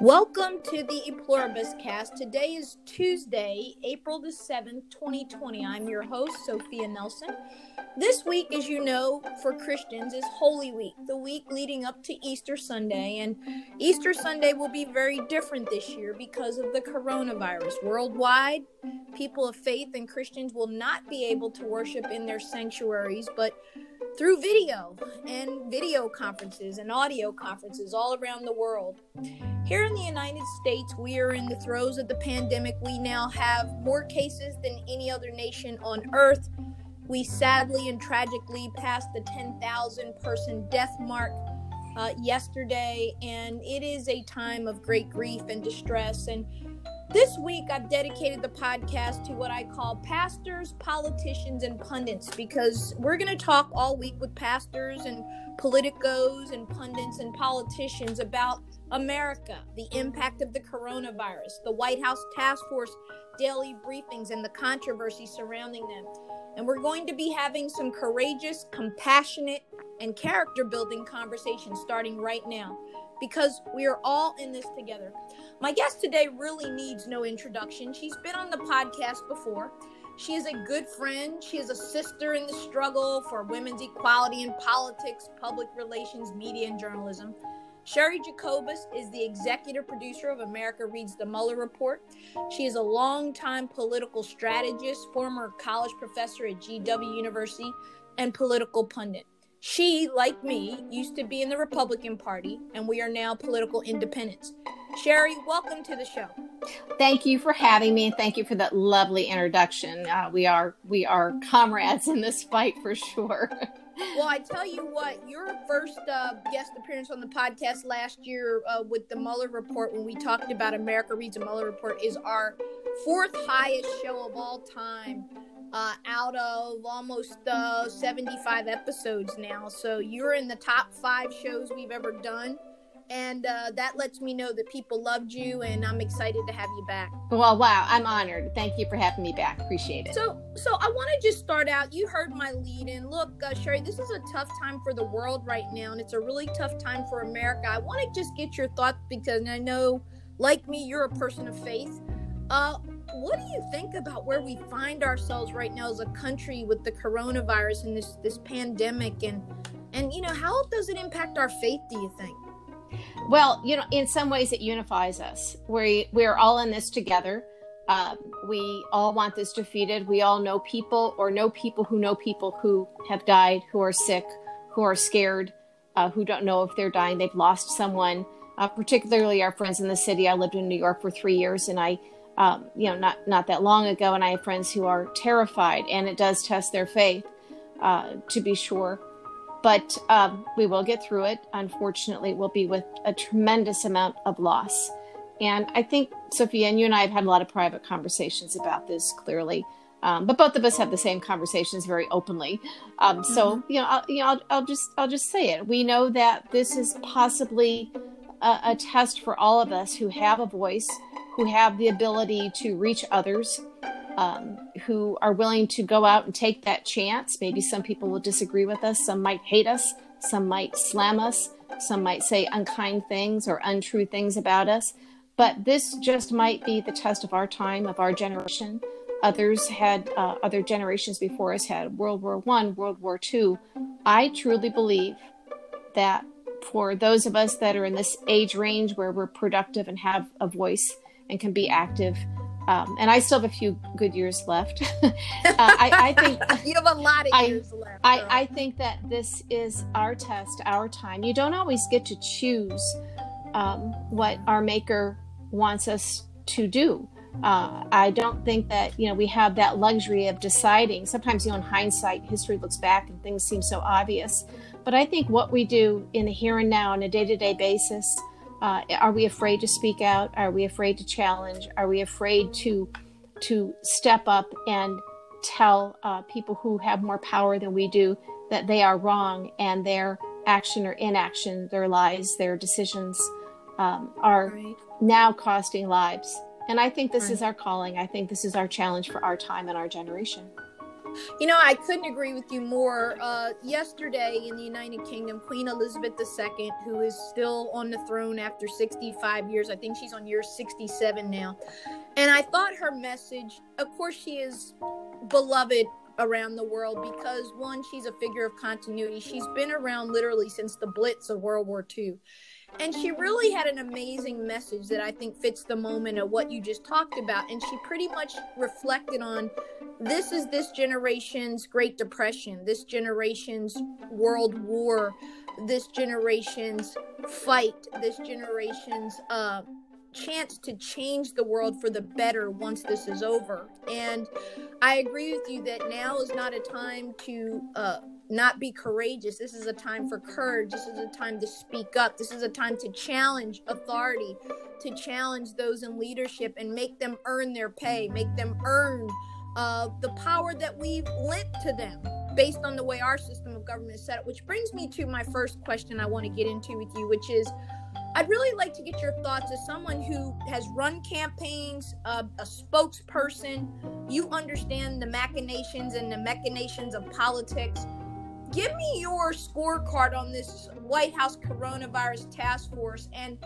Welcome to the E Pluribus cast. Today is Tuesday, April the 7th, 2020. I'm your host, Sophia Nelson. This week, as you know, for Christians is Holy Week, the week leading up to Easter Sunday. And Easter Sunday will be very different this year because of the coronavirus. Worldwide, people of faith and Christians will not be able to worship in their sanctuaries, but through video and video conferences and audio conferences all around the world. Here in the United States, we are in the throes of the pandemic. We now have more cases than any other nation on earth. We sadly and tragically passed the 10,000 person death mark uh, yesterday, and it is a time of great grief and distress. And this week, I've dedicated the podcast to what I call pastors, politicians, and pundits because we're going to talk all week with pastors and politicos and pundits and politicians about America, the impact of the coronavirus, the White House task force daily briefings, and the controversy surrounding them. And we're going to be having some courageous, compassionate, and character building conversations starting right now because we are all in this together. My guest today really needs no introduction. She's been on the podcast before. She is a good friend. She is a sister in the struggle for women's equality in politics, public relations, media, and journalism. Cheri Jacobus is the executive producer of America Reads the Mueller Report. She is a longtime political strategist, former college professor at GW University, and political pundit. She, like me, used to be in the Republican Party, and we are now political independents. Cheri, welcome to the show. Thank you for having me, and thank you for that lovely introduction. Uh, we are we are comrades in this fight for sure. well, I tell you what, your first uh, guest appearance on the podcast last year uh, with the Mueller report, when we talked about America Reads the Mueller report, is our fourth highest show of all time uh, out of almost uh, 75 episodes now. So you're in the top five shows we've ever done. And uh, that lets me know that people loved you, and I'm excited to have you back. Well, wow, I'm honored. Thank you for having me back. Appreciate it. So, so I want to just start out. You heard my lead, and look, uh, Cheri, this is a tough time for the world right now, and it's a really tough time for America. I want to just get your thoughts because I know, like me, you're a person of faith. Uh, what do you think about where we find ourselves right now as a country with the coronavirus and this this pandemic? And and you know how does it impact our faith do you think? Well you know in some ways it unifies us. We we're all in this together. Um, we all want this defeated. We all know people or know people who know people who have died who are sick who are scared uh, who don't know if they're dying. They've lost someone. Uh, particularly our friends in the city. I lived in new york for three years and i um, you know, not not that long ago, and I have friends who are terrified, and it does test their faith, uh, to be sure. But um, we will get through it. Unfortunately, we'll be with a tremendous amount of loss. And I think Sophia and you and I have had a lot of private conversations about this. Clearly, um, but both of us have the same conversations very openly. Um, so mm-hmm. you know, I'll, you know, I'll, I'll, just I'll just say it. We know that this is possibly a, a test for all of us who have a voice who have the ability to reach others, um, who are willing to go out and take that chance. Maybe some people will disagree with us, some might hate us, some might slam us, some might say unkind things or untrue things about us. But this just might be the test of our time, of our generation. Others had, uh, other generations before us had World War One, World War Two. I truly believe that for those of us that are in this age range where we're productive and have a voice, and can be active. Um, and I still have a few good years left. uh, I, I, think you have a lot of I, years left. I, I, think that this is our test, our time. You don't always get to choose um, what our Maker wants us to do. Uh, I don't think that you know we have that luxury of deciding. Sometimes, you know, in hindsight, history looks back and things seem so obvious. But I think what we do in the here and now on a day-to-day basis uh, are we afraid to speak out? Are we afraid to challenge? Are we afraid to to step up and tell uh, people who have more power than we do that they are wrong and their action or inaction, their lies, their decisions um, are right. now costing lives? And I think this right. is our calling. I think this is our challenge for our time and our generation. You know, I couldn't agree with you more. Uh, yesterday in the United Kingdom, Queen Elizabeth II, who is still on the throne after 65 years, I think she's on year 67 now. And I thought her message, of course, she is beloved around the world because one, she's a figure of continuity. She's been around literally since the Blitz of World War II. And she really had an amazing message that I think fits the moment of what you just talked about. And she pretty much reflected on this is this generation's Great Depression, this generation's World War, this generation's fight, this generation's uh, chance to change the world for the better once this is over. And I agree with you that now is not a time to uh, not be courageous. This is a time for courage. This is a time to speak up. This is a time to challenge authority, to challenge those in leadership and make them earn their pay, make them earn uh, the power that we've lent to them based on the way our system of government is set up. Which brings me to my first question I want to get into with you, which is I'd really like to get your thoughts as someone who has run campaigns, uh, a spokesperson. You understand the machinations and the machinations of politics give me your scorecard on this White House coronavirus task force and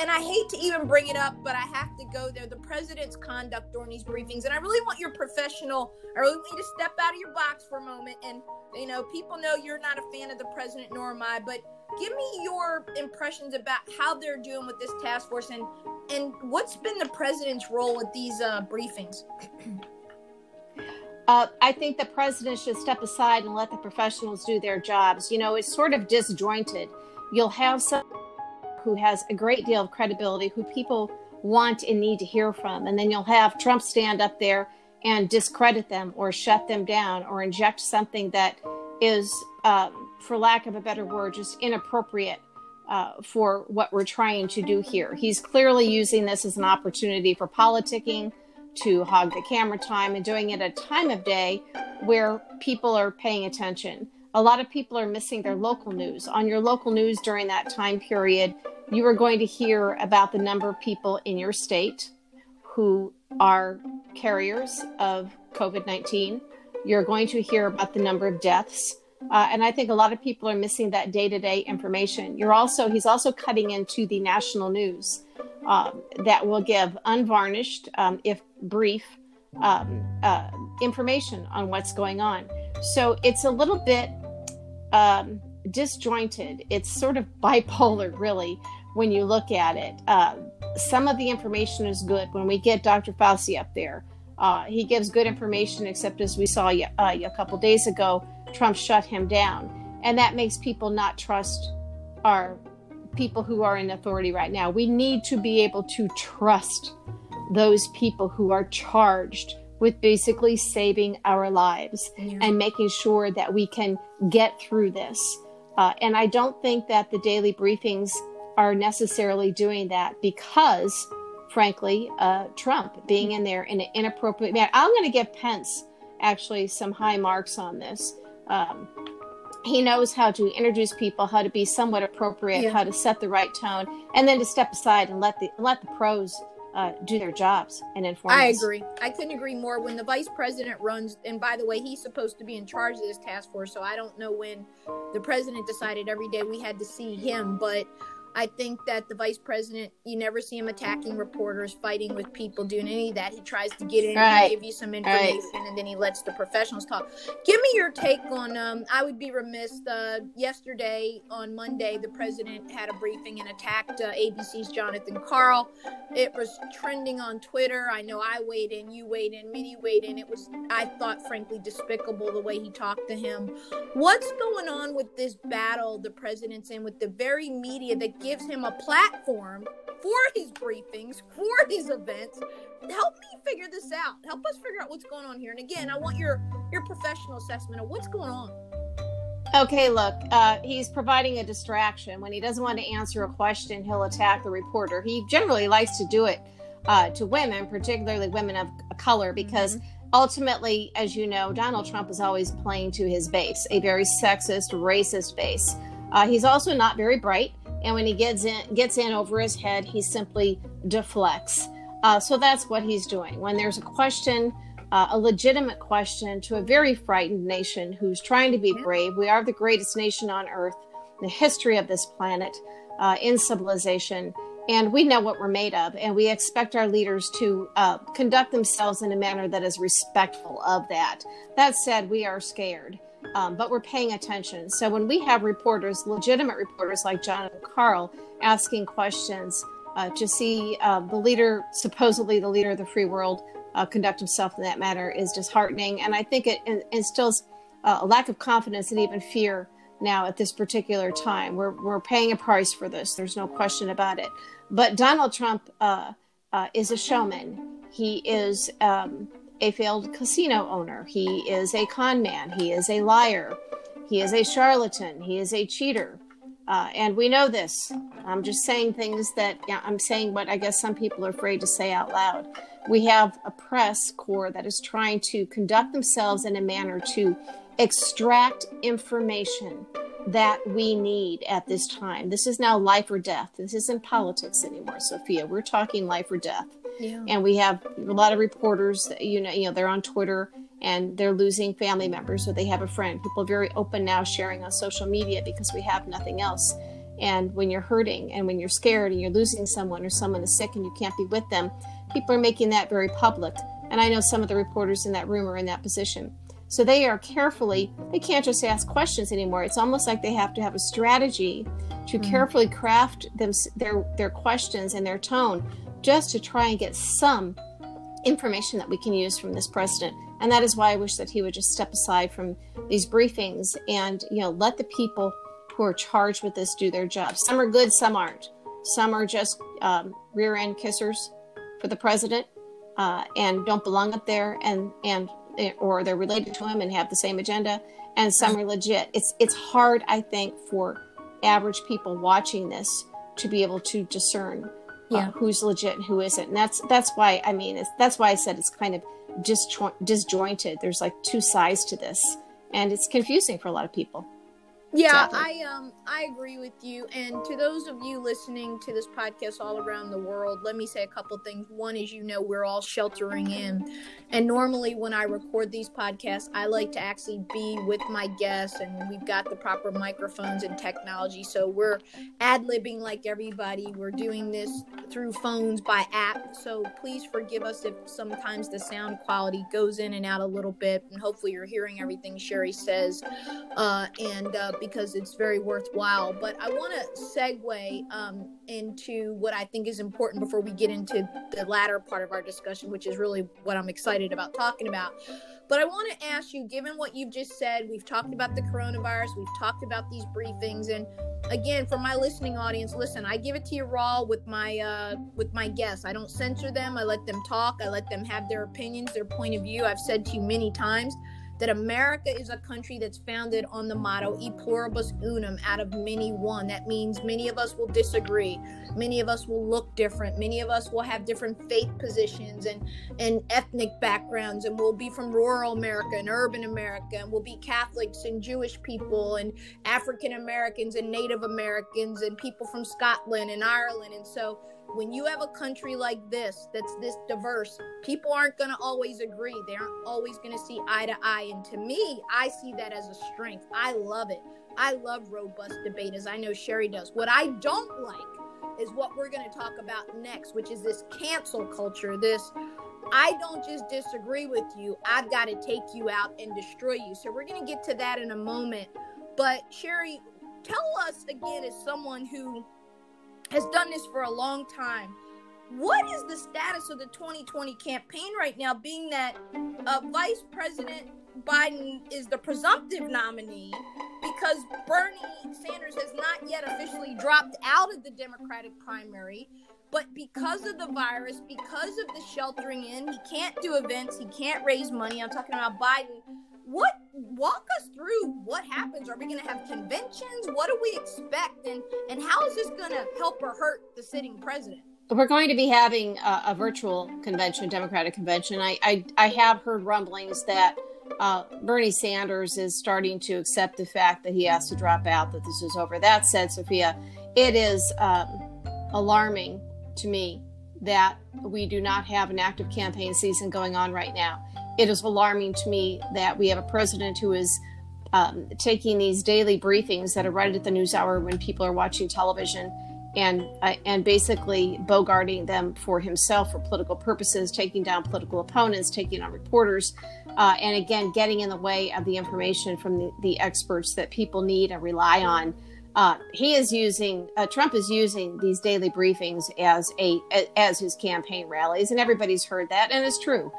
and I hate to even bring it up, but I have to go there. The president's conduct during these briefings, and I really want your professional. I really want you to step out of your box for a moment. And you know, people know you're not a fan of the president, nor am I. But give me your impressions about how they're doing with this task force, and and what's been the president's role with these uh, briefings. Uh, I think the president should step aside and let the professionals do their jobs. You know, it's sort of disjointed. You'll have some who has a great deal of credibility, who people want and need to hear from, and then you'll have Trump stand up there and discredit them or shut them down or inject something that is, um, for lack of a better word, just inappropriate uh, for what we're trying to do here. He's clearly using this as an opportunity for politicking to hog the camera time and doing it at a time of day where people are paying attention. A lot of people are missing their local news. On your local news during that time period, you are going to hear about the number of people in your state who are carriers of COVID 19. You're going to hear about the number of deaths. Uh, and I think a lot of people are missing that day to day information. You're also, he's also cutting into the national news um, that will give unvarnished, um, if brief, um, uh, information on what's going on. So it's a little bit um, disjointed. It's sort of bipolar, really, when you look at it. Uh, some of the information is good. When we get Dr. Fauci up there, uh, he gives good information, except as we saw uh, a couple days ago, Trump shut him down. And that makes people not trust our people who are in authority right now. We need to be able to trust those people who are charged with basically saving our lives yeah. and making sure that we can get through this. Uh, and I don't think that the daily briefings are necessarily doing that because, frankly, uh, Trump being in there in an inappropriate manner. I'm going to give Pence actually some high marks on this. Um, he knows how to introduce people, how to be somewhat appropriate, yeah. how to set the right tone, and then to step aside and let the let the pros uh, do their jobs and inform. I us. agree. I couldn't agree more. When the vice president runs, and by the way, he's supposed to be in charge of this task force, so I don't know when the president decided every day we had to see him, but I think that the vice president, you never see him attacking reporters, fighting with people, doing any of that. He tries to get in right. and give you some information, right. and then he lets the professionals talk. Give me your take on. Um, I would be remiss. Uh, yesterday on Monday, the president had a briefing and attacked uh, ABC's Jonathan Karl. It was trending on Twitter. I know I weighed in, you weighed in, many weighed in. It was, I thought, frankly, despicable the way he talked to him. What's going on with this battle the president's in with the very media that gives him a platform for his briefings, for his events. Help me figure this out. Help us figure out what's going on here. And again, I want your your professional assessment of what's going on. Okay, look, uh, he's providing a distraction. When he doesn't want to answer a question, he'll attack the reporter. He generally likes to do it uh, to women, particularly women of color, because mm-hmm. ultimately, as you know, Donald Trump is always playing to his base, a very sexist, racist base. Uh, he's also not very bright and when he gets in gets in over his head he simply deflects uh, so that's what he's doing when there's a question uh, a legitimate question to a very frightened nation who's trying to be brave. We are the greatest nation on earth, the history of this planet, uh, in civilization, and we know what we're made of. And we expect our leaders to uh, conduct themselves in a manner that is respectful of that. That said, we are scared. Um, but we're paying attention. So when we have reporters, legitimate reporters like Jonathan Karl, asking questions uh, to see uh, the leader, supposedly the leader of the free world, uh, conduct himself in that manner is disheartening. And I think it instills uh, a lack of confidence and even fear now at this particular time. We're, we're paying a price for this. There's no question about it. But Donald Trump uh, uh, is a showman. He is um, a failed casino owner. He is a con man. He is a liar. He is a charlatan. He is a cheater. Uh, and we know this. I'm just saying things that yeah, I'm saying what I guess some people are afraid to say out loud. We have a press corps that is trying to conduct themselves in a manner to extract information that we need at this time. This is now life or death. This isn't politics anymore, Sophia. We're talking life or death. Yeah. And we have a lot of reporters that, you know, you know, they're on Twitter and they're losing family members or they have a friend. People are very open now sharing on social media because we have nothing else. And when you're hurting and when you're scared and you're losing someone or someone is sick and you can't be with them, people are making that very public. And I know some of the reporters in that room are in that position. So they are carefully, they can't just ask questions anymore. It's almost like they have to have a strategy to mm-hmm. carefully craft them, their, their questions and their tone just to try and get some information that we can use from this president. And that is why I wish that he would just step aside from these briefings and, you know, let the people who are charged with this do their job. Some are good, some aren't. Some are just um, rear end kissers for the president uh, and don't belong up there, and and or they're related to him and have the same agenda. And some are legit. It's it's hard, I think, for average people watching this to be able to discern uh, yeah. who's legit and who isn't. And that's that's why I mean it's, that's why I said it's kind of disjointed. There's like two sides to this, and it's confusing for a lot of people. Yeah, exactly. I um I agree with you. And to those of you listening to this podcast all around the world, let me say a couple things. One is you know we're all sheltering in. And normally when I record these podcasts, I like to actually be with my guests and we've got the proper microphones and technology. So we're ad-libbing like everybody. We're doing this through phones by app. So please forgive us if sometimes the sound quality goes in and out a little bit. And hopefully you're hearing everything Cheri says. Uh, and uh, because it's very worthwhile. But I want to segue um, into what I think is important before we get into the latter part of our discussion, which is really what I'm excited about talking about. But I want to ask you, given what you've just said, we've talked about the coronavirus, we've talked about these briefings, and again, for my listening audience, listen, I give it to you raw with my uh, with my guests. I don't censor them. I let them talk. I let them have their opinions, their point of view. I've said to you many times that America is a country that's founded on the motto e pluribus unum out of many one. That means many of us will disagree. Many of us will look different. Many of us will have different faith positions and, and ethnic backgrounds, and we'll be from rural America and urban America, and we'll be Catholics and Jewish people and African Americans and Native Americans and people from Scotland and Ireland. And so when you have a country like this that's this diverse, people aren't going to always agree. They aren't always going to see eye to eye. And to me, I see that as a strength. I love it. I love robust debate, as I know Cheri does. What I don't like is what we're going to talk about next, which is this cancel culture. This, I don't just disagree with you, I've got to take you out and destroy you. So we're going to get to that in a moment. But Cheri, tell us again, as someone who has done this for a long time. What is the status of the 2020 campaign right now, being that uh, Vice President Biden is the presumptive nominee because Bernie Sanders has not yet officially dropped out of the Democratic primary. But because of the virus, because of the sheltering in, he can't do events, he can't raise money. I'm talking about Biden what walk us through what happens. Are we going to have conventions? What do we expect? And and how is this going to help or hurt the sitting president? We're going to be having a, a virtual convention democratic convention. I, I i have heard rumblings that uh, bernie sanders is starting to accept the fact that he has to drop out that this is over. That said sophia it is um, alarming to me that we do not have an active campaign season going on right now it is alarming to me that we have a president who is um, taking these daily briefings that are right at the news hour when people are watching television and uh, and basically bogarting them for himself for political purposes, taking down political opponents, taking on reporters, uh, and again getting in the way of the information from the, the experts that people need and rely on. Uh, he is using uh, Trump is using these daily briefings as a as his campaign rallies, and everybody's heard that, and it's true.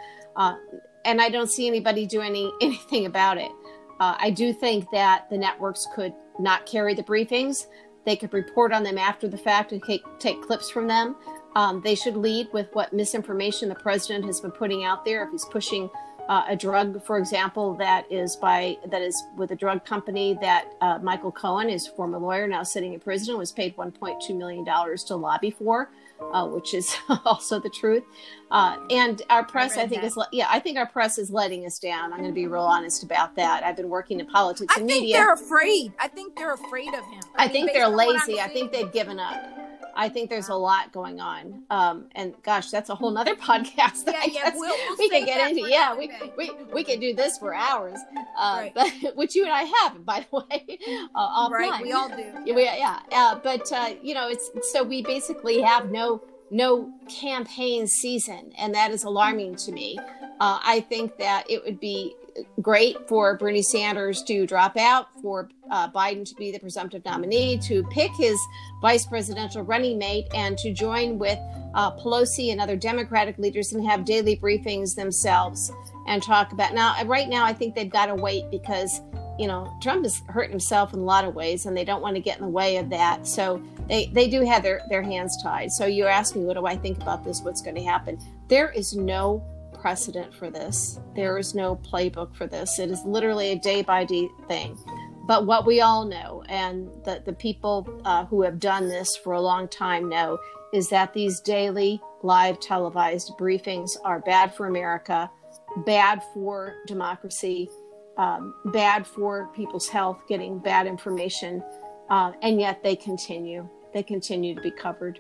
And I don't see anybody doing any, anything about it. Uh, I do think that the networks could not carry the briefings. They could report on them after the fact and take, take clips from them. Um, they should lead with what misinformation the president has been putting out there. If he's pushing uh, a drug, for example, that is by that is with a drug company that uh, Michael Cohen, his former lawyer, now sitting in prison, was paid 1.2 million dollars to lobby for uh, which is also the truth. Uh, and our press, I, I think, that. is yeah, I think our press is letting us down. I'm going to be real honest about that. I've been working in politics I and think media. They're afraid. I think they're afraid of him. I, I mean, think they're lazy. I think they've given up. I think there's a lot going on. Um, and gosh, that's a whole nother podcast. Yeah, yeah, we'll, we'll we can get into. Yeah, we, we we can do this for hours. Uh, right. but, which you and I have, by the way, uh, offline. Right, we all do. Yeah, we, yeah. Uh, but uh, you know, it's so we basically have no no campaign season, and that is alarming to me. Uh, I think that it would be great for Bernie Sanders to drop out, for uh, Biden to be the presumptive nominee, to pick his vice presidential running mate, and to join with uh, Pelosi and other Democratic leaders and have daily briefings themselves and talk about. Now, right now, I think they've got to wait because you know Trump is hurting himself in a lot of ways, and they don't want to get in the way of that. So they they do have their their hands tied. So you ask me, what do I think about this? What's going to happen? There is no precedent for this. There is no playbook for this. It is literally a day by day thing. But what we all know, and the, the people uh, who have done this for a long time know, is that these daily live televised briefings are bad for America, bad for democracy, um, bad for people's health, getting bad information, uh, and yet they continue they continue to be covered.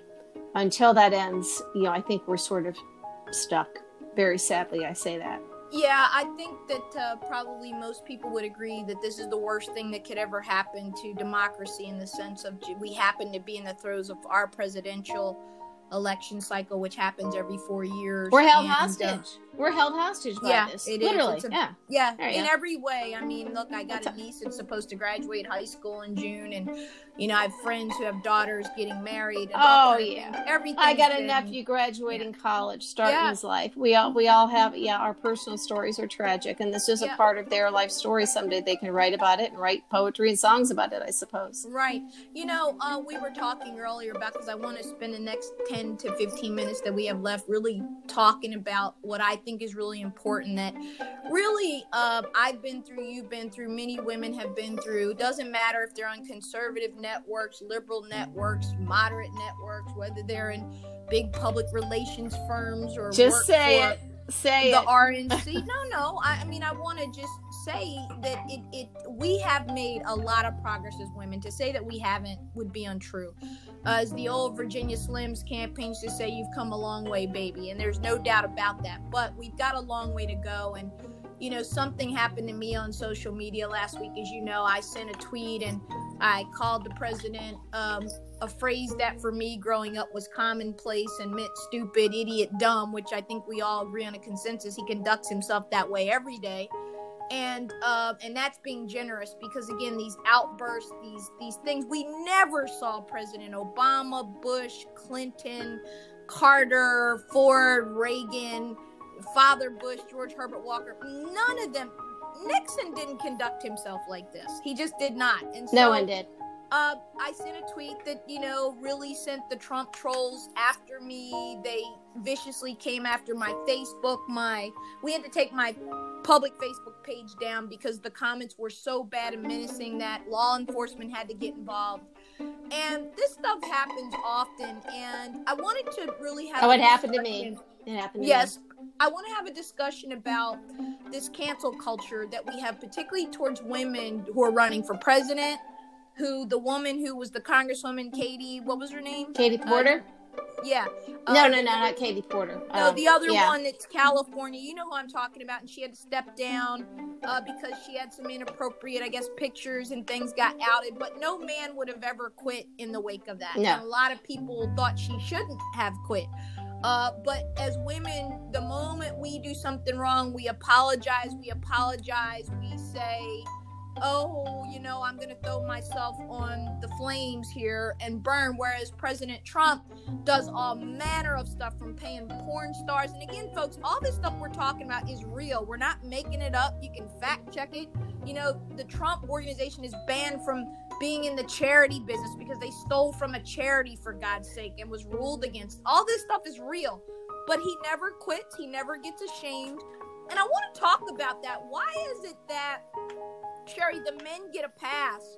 Until that ends, you know, I think we're sort of stuck. Very sadly, I say that. Yeah, I think that uh, probably most people would agree that this is the worst thing that could ever happen to democracy in the sense of we happen to be in the throes of our presidential election cycle, which happens every four years. We're held and, uh, hostage. Uh, We're held hostage by yeah, this. It Literally. Is. A, yeah. Yeah. In every way. I mean, look, I got a niece that's supposed to graduate high school in June, and you know, I have friends who have daughters getting married. oh yeah. Everything. I got a been, nephew graduating yeah. college, starting yeah. his life. We all we all have yeah. Our personal stories are tragic, and this is a part of their life story. Someday they can write about it and write poetry and songs about it. I suppose. Right. You know, uh, we were talking earlier about because I want to spend the next ten to fifteen minutes that we have left really talking about what I think is really important. That really uh, I've been through, you've been through, many women have been through. Doesn't matter if they're on conservative networks, liberal networks, moderate networks, whether they're in big public relations firms or just say it. Say the it. RNC. no, no. I, I mean, I want to just say that it, it we have made a lot of progress as women. To say that we haven't would be untrue. Uh, as the old Virginia Slims campaigns to say, "You've come a long way, baby," and there's no doubt about that. But we've got a long way to go, and you know, something happened to me on social media last week. As you know, I sent a tweet and I called the president um, a phrase that for me growing up was commonplace and meant stupid, idiot, dumb, which I think we all agree on a consensus. He conducts himself that way every day. And uh, and that's being generous because again these outbursts these these things we never saw President Obama, Bush, Clinton, Carter, Ford, Reagan, Father Bush, George Herbert Walker, none of them. Nixon didn't conduct himself like this. He just did not. And so, no one did. Uh, I sent a tweet that you know really sent the Trump trolls after me. They viciously came after my Facebook. My we had to take my public Facebook page down because the comments were so bad and menacing that law enforcement had to get involved. And this stuff happens often, and I wanted to really have. Oh, it happened to me. It happened. To yes, me. I want to have a discussion about this cancel culture that we have, particularly towards women who are running for president. Who the woman who was the congresswoman, Katie, what was her name? Katie Porter. Uh, Yeah. No, uh, no, no, not Katie Porter. No, um, the other yeah. one that's California. You know who I'm talking about, and she had to step down uh, because she had some inappropriate, I guess, pictures and things got outed. But no man would have ever quit in the wake of that. No. And a lot of people thought she shouldn't have quit. Uh, but as women, the moment we do something wrong, we apologize. We apologize. We say, oh, you know, I'm going to throw myself on the flames here and burn. Whereas President Trump does all manner of stuff from paying porn stars. And again, folks, all this stuff we're talking about is real. We're not making it up. You can fact check it. You know, the Trump organization is banned from being in the charity business because they stole from a charity, for God's sake, and was ruled against. All this stuff is real. But he never quits, he never gets ashamed. And I want to talk about that. Why is it that Cheri, the men get a pass,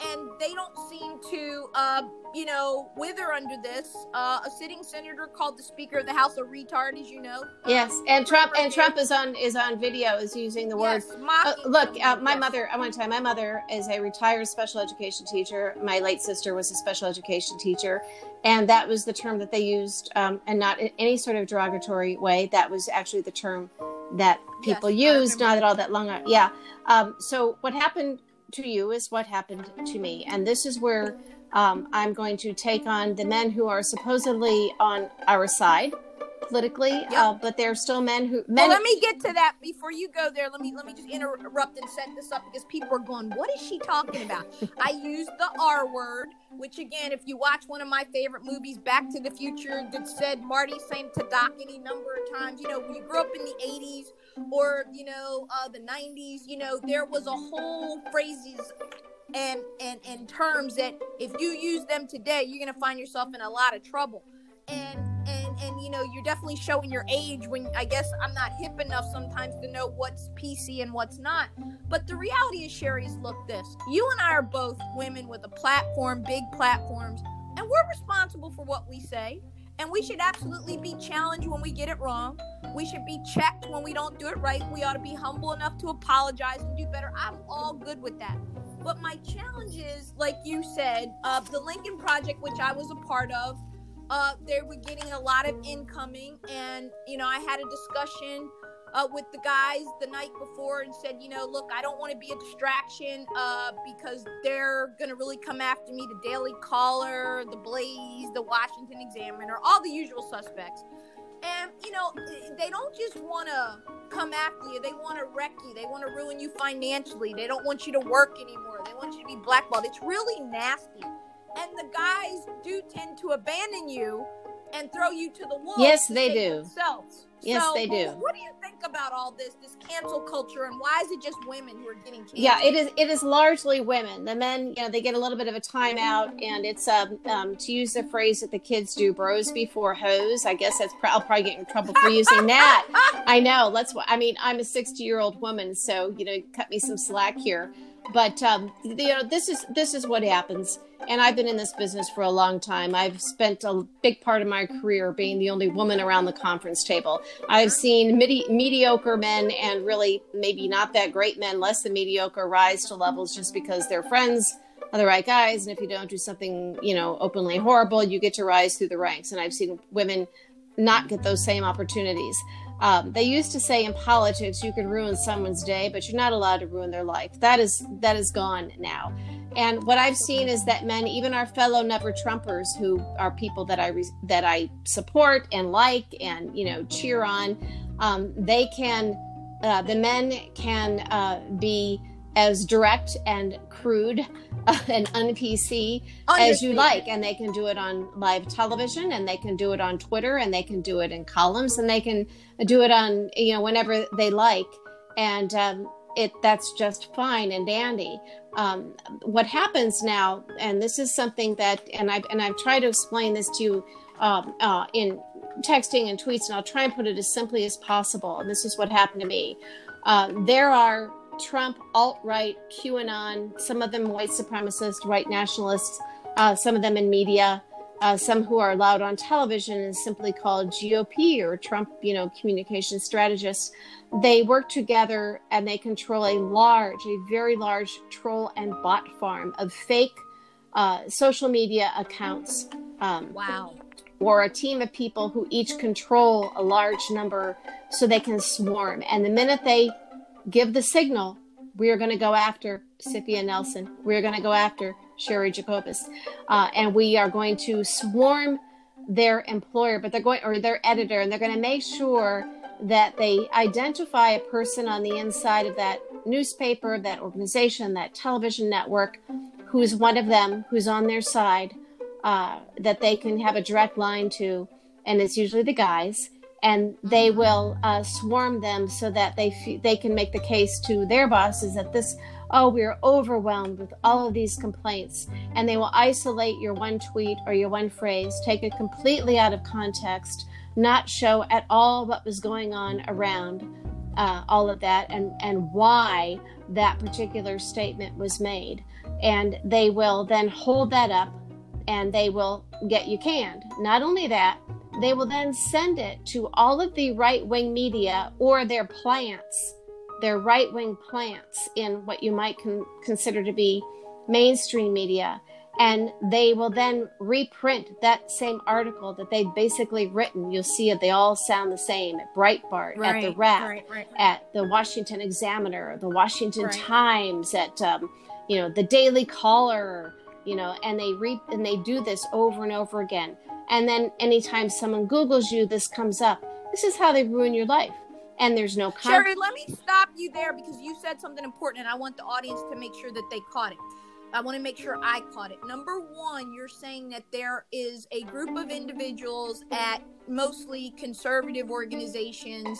and they don't seem to, uh, you know, wither under this. Uh, a sitting senator called the Speaker of the House a retard, as you know. Yes, um, and Trump and Trump is on is on video is using the word. Yes, uh, look, uh, my mother. I want to tell you, my mother is a retired special education teacher. My late sister was a special education teacher, and that was the term that they used, um, and not in any sort of derogatory way. That was actually the term that people yes, used not all that long. Yeah. Um, so what happened to you is what happened to me, and this is where um, I'm going to take on the men who are supposedly on our side politically, yep. uh, but there are still men who. Men well, let me get to that before you go there. Let me let me just interrupt and set this up because people are going, "What is she talking about?" I used the R word, which again, if you watch one of my favorite movies, Back to the Future, that said Marty saying to Doc any number of times. You know, when you grew up in the '80s or you know uh, the '90s, you know there was a whole phrases and and and terms that if you use them today, you're gonna find yourself in a lot of trouble. And you know you're definitely showing your age when i guess i'm not hip enough sometimes to know what's pc and what's not. But the reality is sherry's look this. You and i are both women with a platform big platforms and we're responsible for what we say. And we should absolutely be challenged when we get it wrong. We should be checked when we don't do it right. We ought to be humble enough to apologize and do better. I'm all good with that. But my challenge is like you said uh, the lincoln project which i was a part of uh, they were getting a lot of incoming, and you know, I had a discussion uh, with the guys the night before and said, you know, look, I don't want to be a distraction uh, because they're going to really come after me. The Daily Caller, the Blaze, the Washington Examiner, all the usual suspects. And, you know, they don't just want to come after you, they want to wreck you. They want to ruin you financially. They don't want you to work anymore. They want you to be blackballed. It's really nasty and the guys do tend to abandon you and throw you to the wolves. Yes, they do. Themselves. Yes, so, they do. What do you think about all this, this cancel culture, and why is it just women who are getting canceled? Yeah, it is. It is largely women. The men, you know, they get a little bit of a timeout, and it's um, um to use the phrase that the kids do, "bros before hoes." I guess that's. I'll probably get in trouble for using that. I know. Let's. I mean, I'm a 60 year old woman, so you know, cut me some slack here. But um, you know, this is this is what happens and I've been in this business for a long time. I've spent a big part of my career being the only woman around the conference table. I've seen mediocre men and really maybe not that great men, less than mediocre, rise to levels just because their friends are the right guys. And if you don't do something, you know, openly horrible, you get to rise through the ranks. And I've seen women not get those same opportunities. Um, they used to say in politics you could ruin someone's day, but you're not allowed to ruin their life. That is that is gone now. And what I've seen is that men, even our fellow never Trumpers, who are people that I re- that I support and like and you know cheer on, um, they can uh, the men can uh, be as direct and crude uh, and un-PC as you like, and they can do it on live television, and they can do it on Twitter, and they can do it in columns, and they can do it on you know whenever they like, and um, it that's just fine and dandy. Um, what happens now, and this is something that, and I've and I've tried to explain this to you um, uh, in texting and tweets, and I'll try and put it as simply as possible. And this is what happened to me. Uh, there are Trump, alt right, QAnon, some of them white supremacist, white nationalists, uh, some of them in media, uh, some who are allowed on television and simply called GOP or Trump, you know, communication strategists. They work together and they control a large, a very large troll and bot farm of fake uh, social media accounts. Um, wow. or a team of people who each control a large number so they can swarm. And the minute they give the signal, we are going to go after Sophia Nelson. We're going to go after Cheri Jacobus. Uh, and we are going to swarm their employer, but they're going, or their editor, and they're going to make sure that they identify a person on the inside of that newspaper, that organization, that television network, who's one of them, who's on their side, uh, that they can have a direct line to, and it's usually the guys, and they will uh, swarm them so that they f- they can make the case to their bosses that this oh we're overwhelmed with all of these complaints, and they will isolate your one tweet or your one phrase, take it completely out of context, not show at all what was going on around uh, all of that and and why that particular statement was made and they will then hold that up and they will get you canned. Not only that, they will then send it to all of the right wing media or their plants, their right wing plants in what you might con- consider to be mainstream media. And they will then reprint that same article that they've basically written. You'll see it, they all sound the same at Breitbart, right, at the Wrap, right, right, at the Washington Examiner, the Washington Times, at um, you know the daily caller you know and they read and they do this over and over again. And then anytime someone googles you this comes up. This is how they ruin your life. And there's no con- Cheri, let me stop you there because you said something important and I want the audience to make sure that they caught it. I want to make sure I caught it. Number one, you're saying that there is a group of individuals at mostly conservative organizations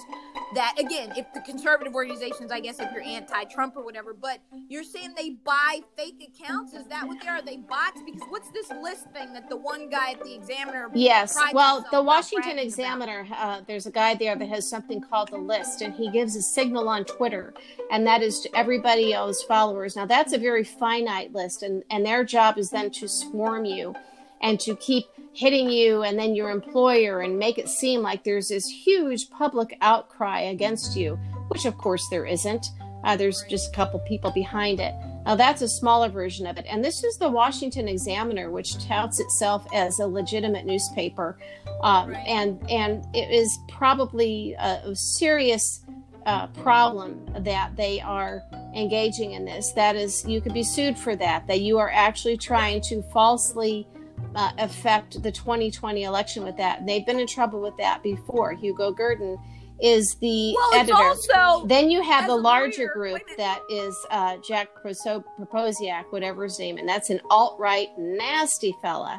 that, again, if the conservative organizations, I guess if you're anti Trump or whatever, but you're saying they buy fake accounts. Is that what they are? Are they bots? Because what's this list thing that the one guy at the Examiner? Yes. Well, the Washington Examiner, uh, there's a guy there that has something called the list, and he gives a signal on Twitter, and that is to everybody else followers. Now, that's a very finite list, and, and their job is then to swarm you and to keep hitting you and then your employer and make it seem like there's this huge public outcry against you, which of course there isn't. Uh, there's just a couple people behind it. Now, that's a smaller version of it. And this is the Washington Examiner, which touts itself as a legitimate newspaper. Um, right. and, and it is probably a, a serious uh, problem that they are engaging in this. That is, you could be sued for that, that you are actually trying to falsely uh, affect the 2020 election with that. And they've been in trouble with that before. Hugo Gurdon is the well, editor. Also, then you have the larger lawyer, group that is uh, Jack Posobiec, whatever his name, and that's an alt right nasty fella.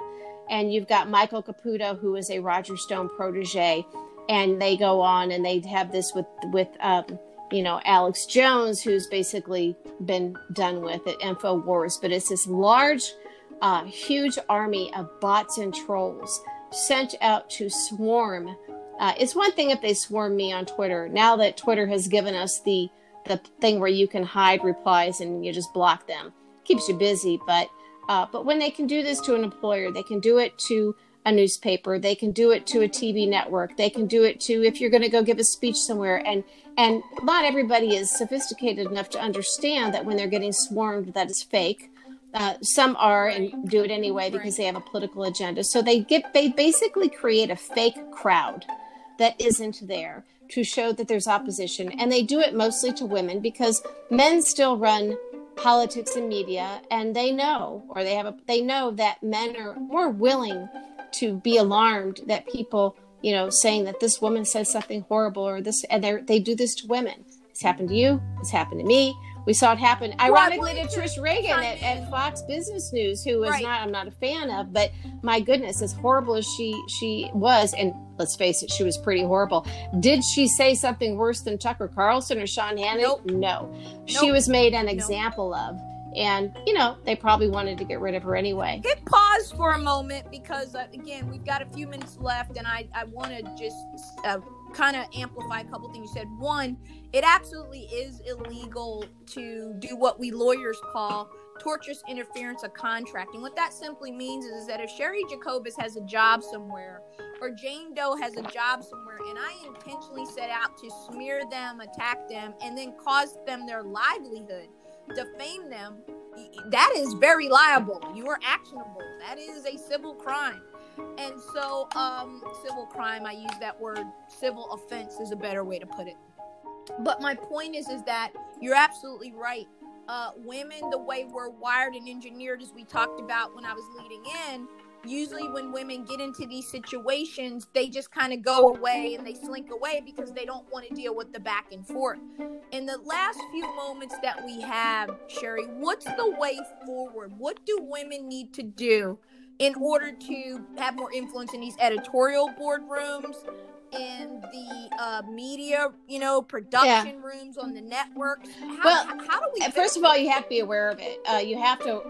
And you've got Michael Caputo, who is a Roger Stone protege, and they go on and they have this with with um, you know Alex Jones, who's basically been done with at Infowars. But it's this large a huge army of bots and trolls sent out to swarm. Uh, it's one thing if they swarm me on Twitter. Now that Twitter has given us the the thing where you can hide replies and you just block them, keeps you busy. But uh, but when they can do this to an employer, they can do it to a newspaper, they can do it to a TV network, they can do it to if you're going to go give a speech somewhere. And and not everybody is sophisticated enough to understand that when they're getting swarmed, that is fake. Uh, some are and do it anyway because they have a political agenda. So they get they basically create a fake crowd that isn't there to show that there's opposition, and they do it mostly to women because men still run politics and media, and they know or they have a they know that men are more willing to be alarmed that people you know saying that this woman said something horrible or this and they they do this to women. It's happened to you. It's happened to me we saw it happen ironically to Trish Regan at, at, Fox Business News, who is right. not I'm not a fan of, but my goodness, as horrible as she she was, and let's face it, she was pretty horrible. Did she say something worse than Tucker Carlson or Sean Hannity? Nope. No. Nope. She was made an nope. example of. And, you know, they probably wanted to get rid of her anyway. Hit pause for a moment because, uh, again, we've got a few minutes left, and I, I want to just uh, kind of amplify a couple things you said. One, it absolutely is illegal to do what we lawyers call tortious interference of contracting. What that simply means is, is that if Cheri Jacobus has a job somewhere or Jane Doe has a job somewhere and I intentionally set out to smear them, attack them, and then cause them their livelihood, defame them, that is very liable. You are actionable. That is a civil crime. And so, um, civil crime, I use that word, civil offense is a better way to put it. But my point is, is that you're absolutely right. Uh, women, the way we're wired and engineered, as we talked about when I was leading in, usually when women get into these situations, they just kind of go away and they slink away because they don't want to deal with the back and forth. In the last few moments that we have, Cheri, what's the way forward? What do women need to do in order to have more influence in these editorial boardrooms? In the uh, media, you know, production yeah. rooms on the networks. How, well, how, do we? First of all, you have to be aware of it. Uh, you have to.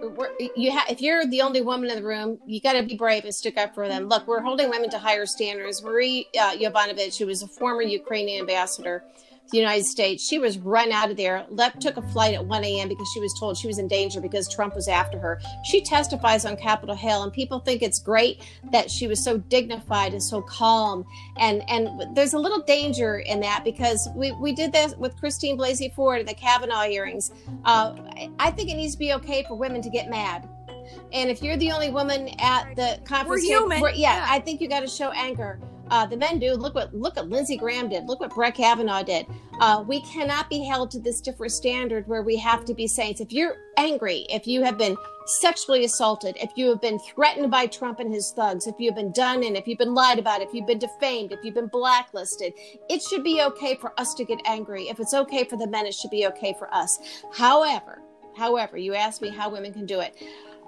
You have if you're the only woman in the room, you got to be brave and stick up for them. Look, we're holding women to higher standards. Marie uh, Yovanovitch, who was a former Ukrainian ambassador, the United States. She was run out of there, left, took a flight at 1 a.m. because she was told she was in danger because Trump was after her. She testifies on Capitol Hill, and people think it's great that she was so dignified and so calm. And and there's a little danger in that because we, we did this with Christine Blasey Ford at the Kavanaugh hearings. Uh, I think it needs to be okay for women to get mad. And if you're the only woman at the conference, we're human. We're, yeah, yeah, I think you got to show anger. Uh, the men do. Look what look what Lindsey Graham did. Look what Brett Kavanaugh did. Uh, we cannot be held to this different standard where we have to be saints. If you're angry, if you have been sexually assaulted, if you have been threatened by Trump and his thugs, if you've been done in, if you've been lied about, if you've been defamed, if you've been blacklisted, it should be okay for us to get angry. If it's okay for the men, it should be okay for us. However, however, you asked me how women can do it.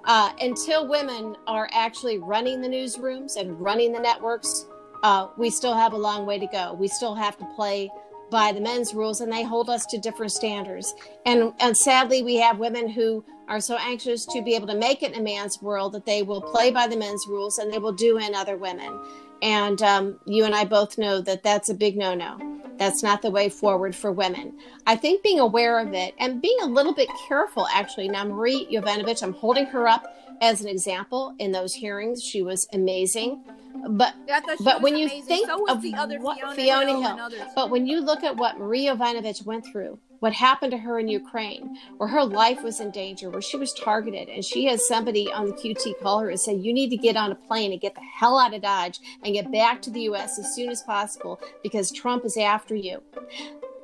Uh, until women are actually running the newsrooms and running the networks, uh, we still have a long way to go. We still have to play by the men's rules, and they hold us to different standards. And and sadly, we have women who are so anxious to be able to make it in a man's world that they will play by the men's rules and they will do in other women. And um, you and I both know that that's a big no-no. That's not the way forward for women. I think being aware of it and being a little bit careful, actually. Now, Marie Yovanovitch, I'm holding her up as an example in those hearings. She was amazing. But but when you amazing. think so of the other what Fiona, Fiona Hill, Hill but when you look at what Maria Yovanovitch went through, what happened to her in Ukraine, where her life was in danger, where she was targeted, and she has somebody on the QT call her and say, "You need to get on a plane and get the hell out of Dodge and get back to the U.S. as soon as possible because Trump is after you."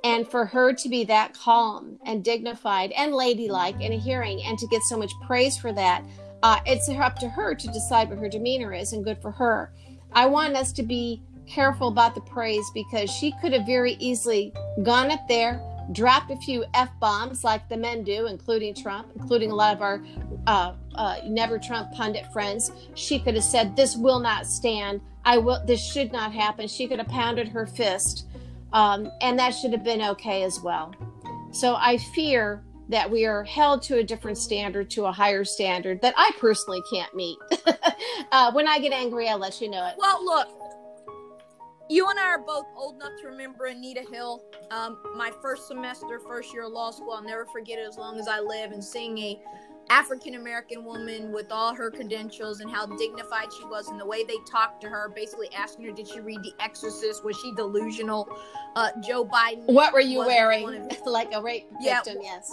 And for her to be that calm and dignified and ladylike in a hearing, and to get so much praise for that uh, it's up to her to decide what her demeanor is and good for her. I want us to be careful about the praise because she could have very easily gone up there, dropped a few F bombs like the men do, including Trump, including a lot of our uh, uh, never Trump pundit friends. She could have said, This will not stand. I will, this should not happen. She could have pounded her fist. Um, and that should have been okay as well. So I fear that we are held to a different standard, to a higher standard that I personally can't meet. uh, when I get angry, I'll let you know it. Well, look, you and I are both old enough to remember Anita Hill. Um, my first semester, first year of law school, I'll never forget it as long as I live, and seeing a African American woman with all her credentials and how dignified she was and the way they talked to her, basically asking her, Did she read The Exorcist? Was she delusional? Uh, Joe Biden. What were you wearing? Of, like a rape yeah, victim, yes.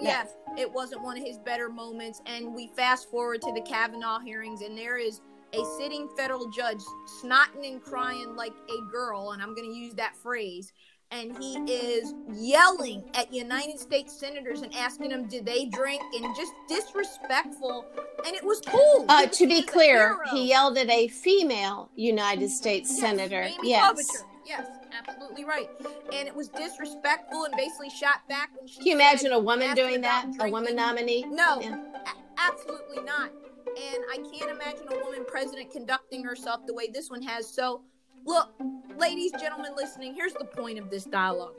Yes, it wasn't one of his better moments. And we fast forward to the Kavanaugh hearings, and there is a sitting federal judge snotting and crying like a girl, and I'm going to use that phrase and he is yelling at United States senators and asking them, did they drink? And just disrespectful. And it was cool. Uh, to be clear, he yelled at a female United States yes, senator. Amy yes. Klobuchar. Yes, absolutely right. And it was disrespectful and basically shot back when she. Can you imagine a woman doing that? Drinking. A woman nominee? No, yeah. a- absolutely not. And I can't imagine a woman president conducting herself the way this one has. So Look, ladies, gentlemen listening, here's the point of this dialogue.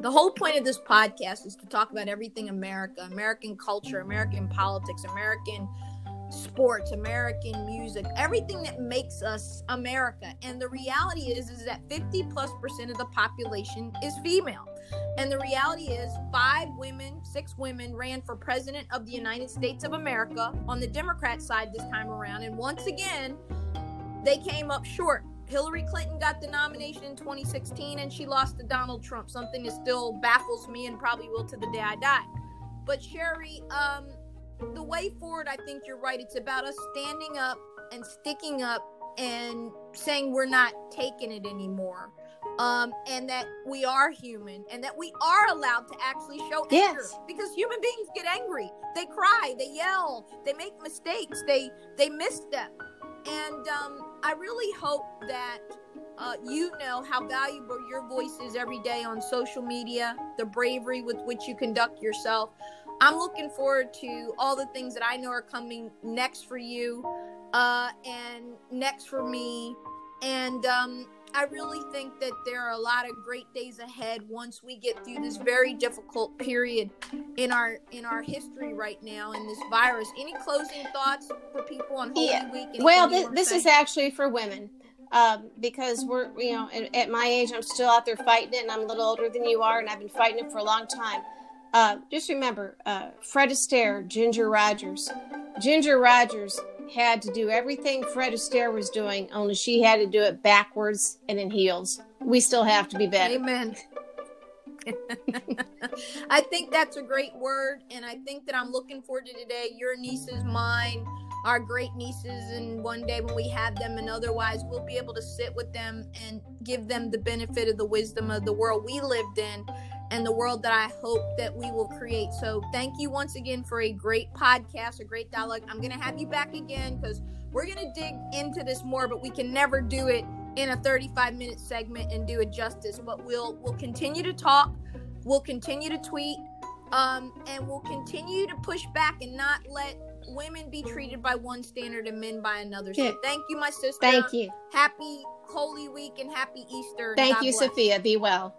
The whole point of this podcast is to talk about everything America, American culture, American politics, American sports, American music, everything that makes us America. And the reality is is that 50 plus percent of the population is female. And the reality is five women, six women ran for president of the United States of America on the Democrat side this time around and once again they came up short. Hillary Clinton got the nomination in 2016 and she lost to Donald Trump, something that still baffles me and probably will to the day I die. But Cheri, um, the way forward, I think you're right. It's about us standing up and sticking up and saying we're not taking it anymore. Um, and that we are human and that we are allowed to actually show Yes. anger because human beings get angry. They cry, they yell, they make mistakes, they they misstep. And um, I really hope that uh, you know how valuable your voice is every day on social media, the bravery with which you conduct yourself. I'm looking forward to all the things that I know are coming next for you uh, and next for me. And um, I really think that there are a lot of great days ahead once we get through this very difficult period in our in our history right now in this virus. Any closing thoughts for people on Holy Yeah. Week? Anything Well, this, this is actually for women um, because we're, you know, at, at my age, I'm still out there fighting it, and I'm a little older than you are, and I've been fighting it for a long time. Uh, just remember, uh, Fred Astaire, Ginger Rogers. Ginger Rogers had to do everything Fred Astaire was doing, only she had to do it backwards and in heels. We still have to be better. Amen. I think that's a great word, and I think that I'm looking forward to today. Your nieces, mine, our great nieces, and one day when we have them, and otherwise, we'll be able to sit with them and give them the benefit of the wisdom of the world we lived in and the world that I hope that we will create. So, thank you once again for a great podcast, a great dialogue. I'm going to have you back again because we're going to dig into this more, but we can never do it in a 35 minute segment and do it justice but we'll we'll continue to talk we'll continue to tweet um and we'll continue to push back and not let women be treated by one standard and men by another so thank you my sister Thank you. happy holy week and happy easter Thank God you, bless. Sophia. Be well.